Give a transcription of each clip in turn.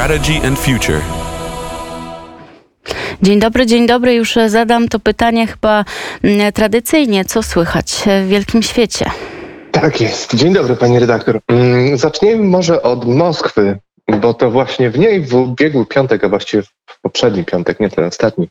Strategy and Future. Dzień dobry, dzień dobry. Już zadam to pytanie chyba mm, tradycyjnie. Co słychać w wielkim świecie? Tak jest. Dzień dobry, pani redaktor. Mm, zacznijmy może od Moskwy, bo to właśnie w niej w ubiegły piątek, a właściwie w poprzedni piątek, nie ten ostatni,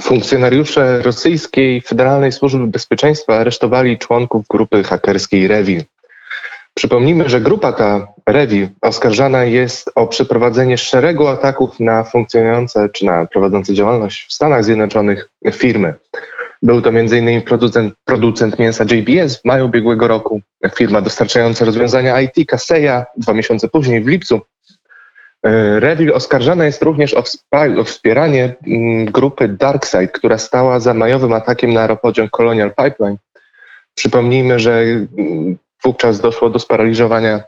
funkcjonariusze rosyjskiej Federalnej Służby Bezpieczeństwa aresztowali członków grupy hakerskiej Revil. Przypomnijmy, że grupa ta, Revil, oskarżana jest o przeprowadzenie szeregu ataków na funkcjonujące czy na prowadzące działalność w Stanach Zjednoczonych firmy. Był to m.in. Producent, producent mięsa JBS w maju ubiegłego roku, firma dostarczająca rozwiązania IT Kaseya dwa miesiące później w lipcu. E, Revil oskarżana jest również o, o wspieranie mm, grupy DarkSide, która stała za majowym atakiem na aeropociąg Colonial Pipeline. Przypomnijmy, że mm, wówczas doszło do sparaliżowania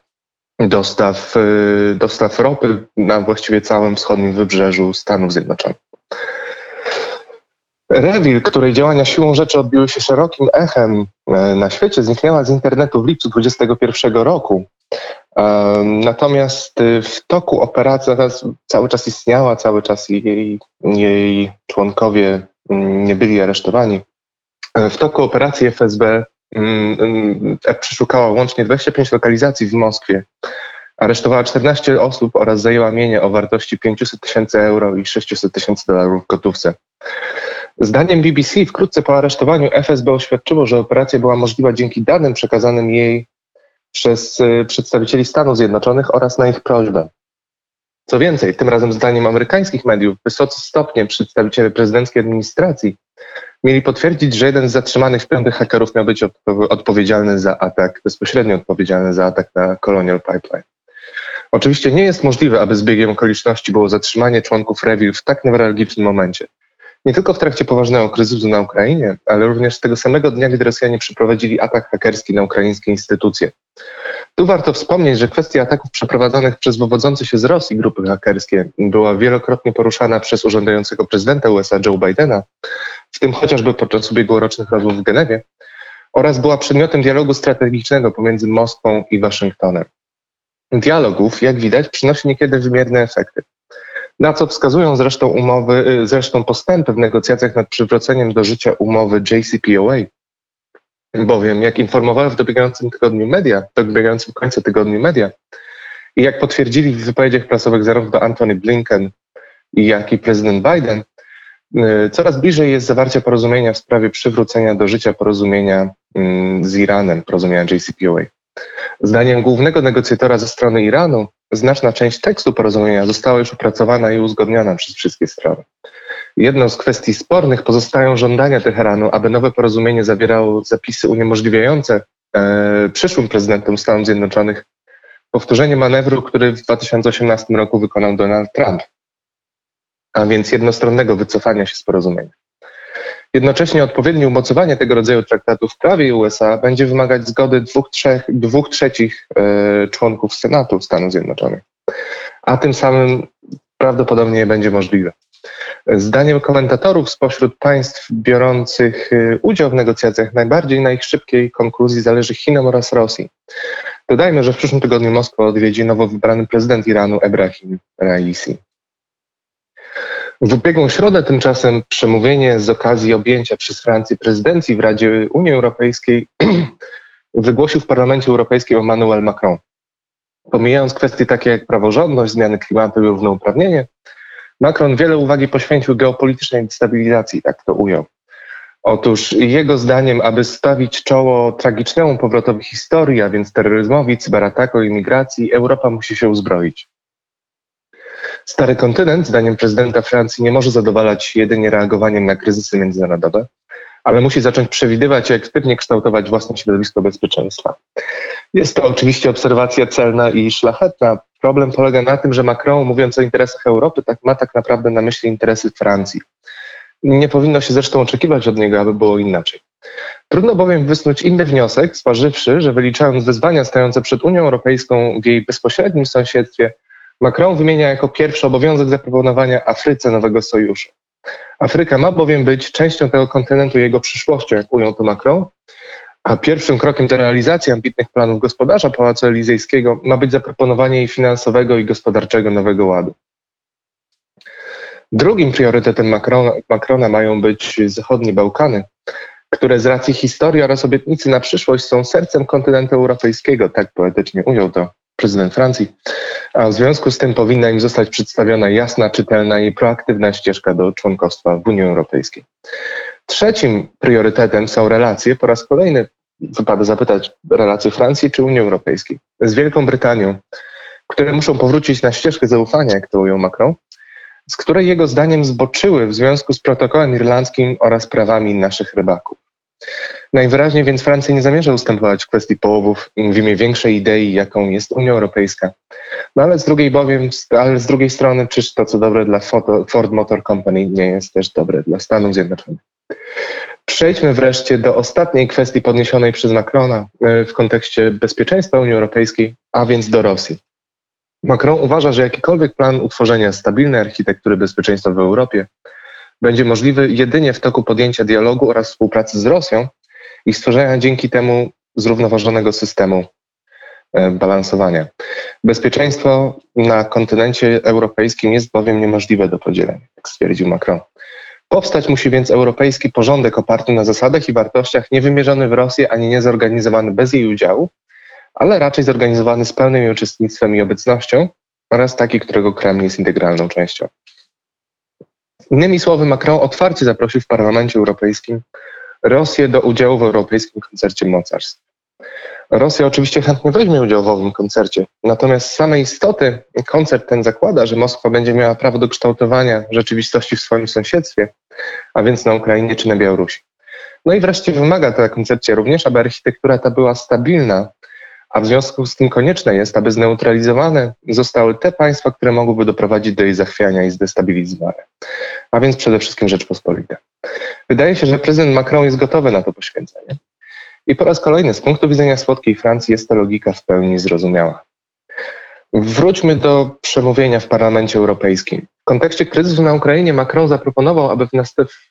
dostaw, e, dostaw ropy na właściwie całym wschodnim wybrzeżu Stanów Zjednoczonych. Revil, której działania siłą rzeczy odbiły się szerokim echem e, na świecie, zniknęła z internetu w lipcu 2021 roku. Natomiast y, w toku operacji cały czas istniała, cały czas jej, jej członkowie mm, nie byli aresztowani. E, w toku operacji FSB przeszukała łącznie 25 lokalizacji w Moskwie. Aresztowała 14 osób oraz zajęła mienie o wartości 500 tysięcy euro i 600 tysięcy dolarów w gotówce. Zdaniem BBC wkrótce po aresztowaniu FSB oświadczyło, że operacja była możliwa dzięki danym przekazanym jej przez y, przedstawicieli Stanów Zjednoczonych oraz na ich prośbę. Co więcej, tym razem zdaniem amerykańskich mediów, wysocy stopnie przedstawiciele prezydenckiej administracji mieli potwierdzić, że jeden z zatrzymanych w piątek hakerów miał być odpowiedzialny za atak, bezpośrednio odpowiedzialny za atak na Colonial Pipeline. Oczywiście nie jest możliwe, aby zbiegiem okoliczności było zatrzymanie członków Revil w tak newralgicznym momencie nie tylko w trakcie poważnego kryzysu na Ukrainie, ale również tego samego dnia, gdy Rosjanie przeprowadzili atak hakerski na ukraińskie instytucje. Tu warto wspomnieć, że kwestia ataków przeprowadzonych przez wywodzące się z Rosji grupy hakerskie była wielokrotnie poruszana przez urzędującego prezydenta USA Joe Bidena, w tym chociażby podczas ubiegłorocznych rozmów w Genewie, oraz była przedmiotem dialogu strategicznego pomiędzy Moskwą i Waszyngtonem. Dialogów, jak widać, przynosi niekiedy wymierne efekty na co wskazują zresztą umowy, y, zresztą postępy w negocjacjach nad przywróceniem do życia umowy JCPOA. Bowiem, jak informowały w dobiegającym tygodniu media, dobiegającym końcu tygodniu media, i jak potwierdzili w wypowiedziach prasowych zarówno Antony Blinken, jak i prezydent Biden, coraz bliżej jest zawarcie porozumienia w sprawie przywrócenia do życia porozumienia mm, z Iranem, porozumienia JCPOA. Zdaniem głównego negocjatora ze strony Iranu, znaczna część tekstu porozumienia została już opracowana i uzgodniona przez wszystkie strony. Jedną z kwestii spornych pozostają żądania Teheranu, aby nowe porozumienie zawierało zapisy uniemożliwiające e, przyszłym prezydentom Stanów Zjednoczonych powtórzenie manewru, który w 2018 roku wykonał Donald Trump, a więc jednostronnego wycofania się z porozumienia. Jednocześnie odpowiednie umocowanie tego rodzaju traktatów w prawie USA będzie wymagać zgody dwóch, trzech, dwóch trzecich e, członków Senatu Stanów Zjednoczonych, a tym samym prawdopodobnie nie będzie możliwe. Zdaniem komentatorów spośród państw biorących e, udział w negocjacjach najbardziej na ich szybkiej konkluzji zależy Chinom oraz Rosji. Dodajmy, że w przyszłym tygodniu Moskwa odwiedzi nowo wybrany prezydent Iranu Ebrahim Raisi. W ubiegłą środę tymczasem przemówienie z okazji objęcia przez Francję prezydencji w Radzie Unii Europejskiej wygłosił w Parlamencie Europejskim Emmanuel Macron. Pomijając kwestie takie jak praworządność, zmiany klimatu i równouprawnienie, Macron wiele uwagi poświęcił geopolitycznej stabilizacji, tak to ujął. Otóż jego zdaniem, aby stawić czoło tragicznemu powrotowi historii, a więc terroryzmowi, cyberatakom i migracji, Europa musi się uzbroić. Stary kontynent, zdaniem prezydenta Francji, nie może zadowalać jedynie reagowaniem na kryzysy międzynarodowe, ale musi zacząć przewidywać i aktywnie kształtować własne środowisko bezpieczeństwa. Jest to oczywiście obserwacja celna i szlachetna. Problem polega na tym, że Macron, mówiąc o interesach Europy, tak ma tak naprawdę na myśli interesy Francji. Nie powinno się zresztą oczekiwać od niego, aby było inaczej. Trudno bowiem wysnuć inny wniosek, zważywszy, że wyliczając wyzwania stojące przed Unią Europejską w jej bezpośrednim sąsiedztwie, Macron wymienia jako pierwszy obowiązek zaproponowania Afryce nowego sojuszu. Afryka ma bowiem być częścią tego kontynentu i jego przyszłością, jak ujął to Macron, A pierwszym krokiem do realizacji ambitnych planów gospodarza Pałacu Elizejskiego ma być zaproponowanie finansowego i gospodarczego nowego ładu. Drugim priorytetem Macrona, Macrona mają być zachodnie Bałkany, które z racji historii oraz obietnicy na przyszłość są sercem kontynentu europejskiego, tak poetycznie ujął to prezydent Francji. A w związku z tym powinna im zostać przedstawiona jasna, czytelna i proaktywna ścieżka do członkostwa w Unii Europejskiej. Trzecim priorytetem są relacje, po raz kolejny wypada zapytać, relacje Francji czy Unii Europejskiej z Wielką Brytanią, które muszą powrócić na ścieżkę zaufania, jak to ujął Macron, z której jego zdaniem zboczyły w związku z protokołem irlandzkim oraz prawami naszych rybaków. Najwyraźniej więc Francja nie zamierza ustępować w kwestii połowów w imię większej idei, jaką jest Unia Europejska. No ale z drugiej bowiem, ale z drugiej strony, czyż to, co dobre dla Ford Motor Company, nie jest też dobre dla Stanów Zjednoczonych. Przejdźmy wreszcie do ostatniej kwestii podniesionej przez Macrona e, w kontekście bezpieczeństwa Unii Europejskiej, a więc do Rosji. Macron uważa, że jakikolwiek plan utworzenia stabilnej architektury bezpieczeństwa w Europie będzie możliwy jedynie w toku podjęcia dialogu oraz współpracy z Rosją i stworzenia dzięki temu zrównoważonego systemu e, balansowania. Bezpieczeństwo na kontynencie europejskim jest bowiem niemożliwe do podzielenia, jak stwierdził Macron. Powstać musi więc europejski porządek oparty na zasadach i wartościach, nie wymierzony w Rosję ani nie zorganizowany bez jej udziału, ale raczej zorganizowany z pełnym jej uczestnictwem i obecnością oraz taki, którego Kreml jest integralną częścią. Innymi słowy, Macron otwarcie zaprosił w Parlamencie Europejskim Rosję do udziału w Europejskim Koncercie Mocarstw. Rosja oczywiście chętnie weźmie udział w owym koncercie, natomiast z samej istoty koncert ten zakłada, że Moskwa będzie miała prawo do kształtowania rzeczywistości w swoim sąsiedztwie, a więc na Ukrainie czy na Białorusi. No i wreszcie wymaga ta koncepcja również, aby architektura ta była stabilna, a w związku z tym konieczne jest, aby zneutralizowane zostały te państwa, które mogłyby doprowadzić do jej zachwiania i zdestabilizowania, a więc przede wszystkim Rzeczpospolita. Wydaje się, że prezydent Macron jest gotowy na to poświęcenie. I po raz kolejny z punktu widzenia słodkiej Francji jest ta logika w pełni zrozumiała. Wróćmy do przemówienia w Parlamencie Europejskim. W kontekście kryzysu na Ukrainie Macron zaproponował, aby w,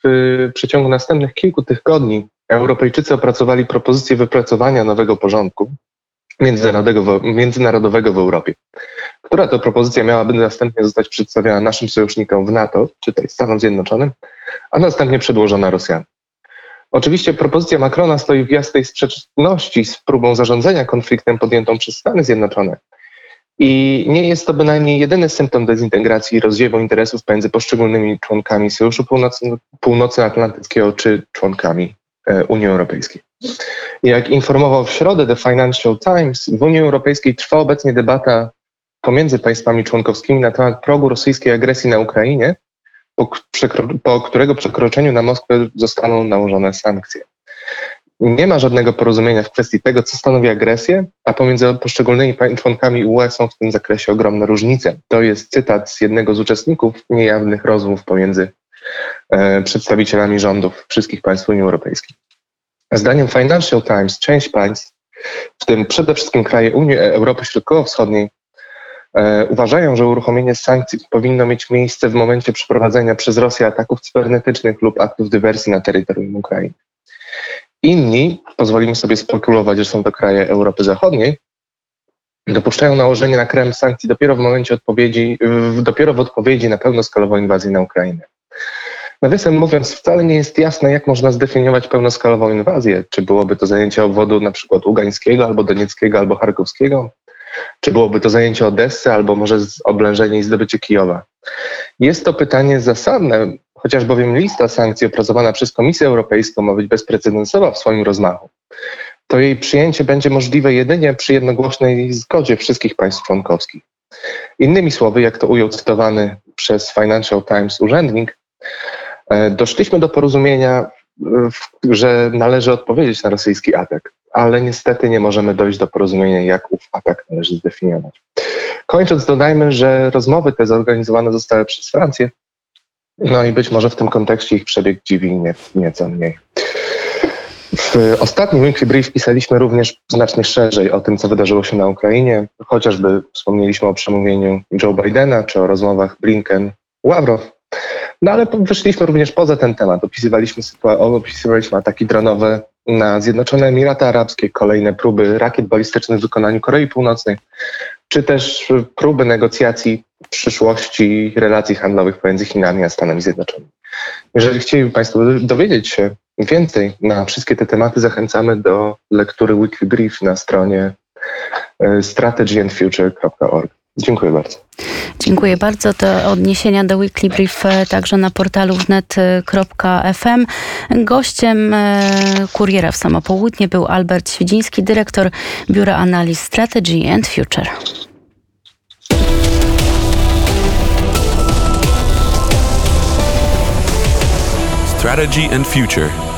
w przeciągu następnych kilku tygodni Europejczycy opracowali propozycję wypracowania nowego porządku międzynarodowego, międzynarodowego w Europie, która to propozycja miałaby następnie zostać przedstawiona naszym sojusznikom w NATO, czy też Stanom Zjednoczonym, a następnie przedłożona Rosjanom. Oczywiście propozycja Macrona stoi w jasnej sprzeczności z próbą zarządzania konfliktem podjętą przez Stany Zjednoczone. I nie jest to bynajmniej jedyny symptom dezintegracji i rozdziewu interesów między poszczególnymi członkami Sojuszu Północnoatlantyckiego czy członkami Unii Europejskiej. Jak informował w środę The Financial Times, w Unii Europejskiej trwa obecnie debata pomiędzy państwami członkowskimi na temat progu rosyjskiej agresji na Ukrainie, po, po którego przekroczeniu na Moskwę zostaną nałożone sankcje. Nie ma żadnego porozumienia w kwestii tego, co stanowi agresję, a pomiędzy poszczególnymi członkami UE są w tym zakresie ogromne różnice. To jest cytat z jednego z uczestników niejawnych rozmów pomiędzy e, przedstawicielami rządów wszystkich państw Unii Europejskiej. Zdaniem Financial Times część państw, w tym przede wszystkim kraje Unii Europy Środkowo-Wschodniej, e, uważają, że uruchomienie sankcji powinno mieć miejsce w momencie przeprowadzenia przez Rosję ataków cybernetycznych lub aktów dywersji na terytorium Ukrainy. Inni, pozwolimy sobie spekulować, że są to kraje Europy Zachodniej, dopuszczają nałożenie na Kreml sankcji dopiero w momencie odpowiedzi, dopiero w odpowiedzi na pełnoskalową inwazję na Ukrainę. Nawiasem mówiąc, wcale nie jest jasne, jak można zdefiniować pełnoskalową inwazję. Czy byłoby to zajęcie obwodu na przykład Ugańskiego, albo Donieckiego, albo Charkowskiego? Czy byłoby to zajęcie Odessy, albo może oblężenie i zdobycie Kijowa? Jest to pytanie zasadne, chociaż bowiem lista sankcji opracowana przez Komisję Europejską ma być bezprecedensowa w swoim rozmachu. To jej przyjęcie będzie możliwe jedynie przy jednogłośnej zgodzie wszystkich państw członkowskich. Innymi słowy, jak to ujął cytowany przez Financial Times urzędnik, doszliśmy do porozumienia, że należy odpowiedzieć na rosyjski atak, ale niestety nie możemy dojść do porozumienia, jak ów atak należy zdefiniować. Kończąc, dodajmy, że rozmowy te zorganizowane zostały przez Francję, no i być może w tym kontekście ich przebieg dziwi nie, nieco mniej. W ostatnim Weekly Brief pisaliśmy również znacznie szerzej o tym, co wydarzyło się na Ukrainie. Chociażby wspomnieliśmy o przemówieniu Joe Bidena czy o rozmowach Blinken-Ławrow. No ale wyszliśmy również poza ten temat. Opisywaliśmy, opisywaliśmy ataki dronowe na Zjednoczone Emiraty Arabskie, kolejne próby rakiet balistycznych w wykonaniu Korei Północnej, czy też próby negocjacji przyszłości relacji handlowych pomiędzy Chinami a Stanami Zjednoczonymi. Jeżeli chcieliby Państwo dowiedzieć się więcej na wszystkie te tematy, zachęcamy do lektury Weekly Brief na stronie e, strategyandfuture.org. Dziękuję bardzo. Dziękuję bardzo. To odniesienia do Weekly Brief e, także na portalu wnet.fm. Gościem e, Kuriera w samo południe był Albert Świdziński, dyrektor Biura Analiz Strategy and Future. Strategy and Future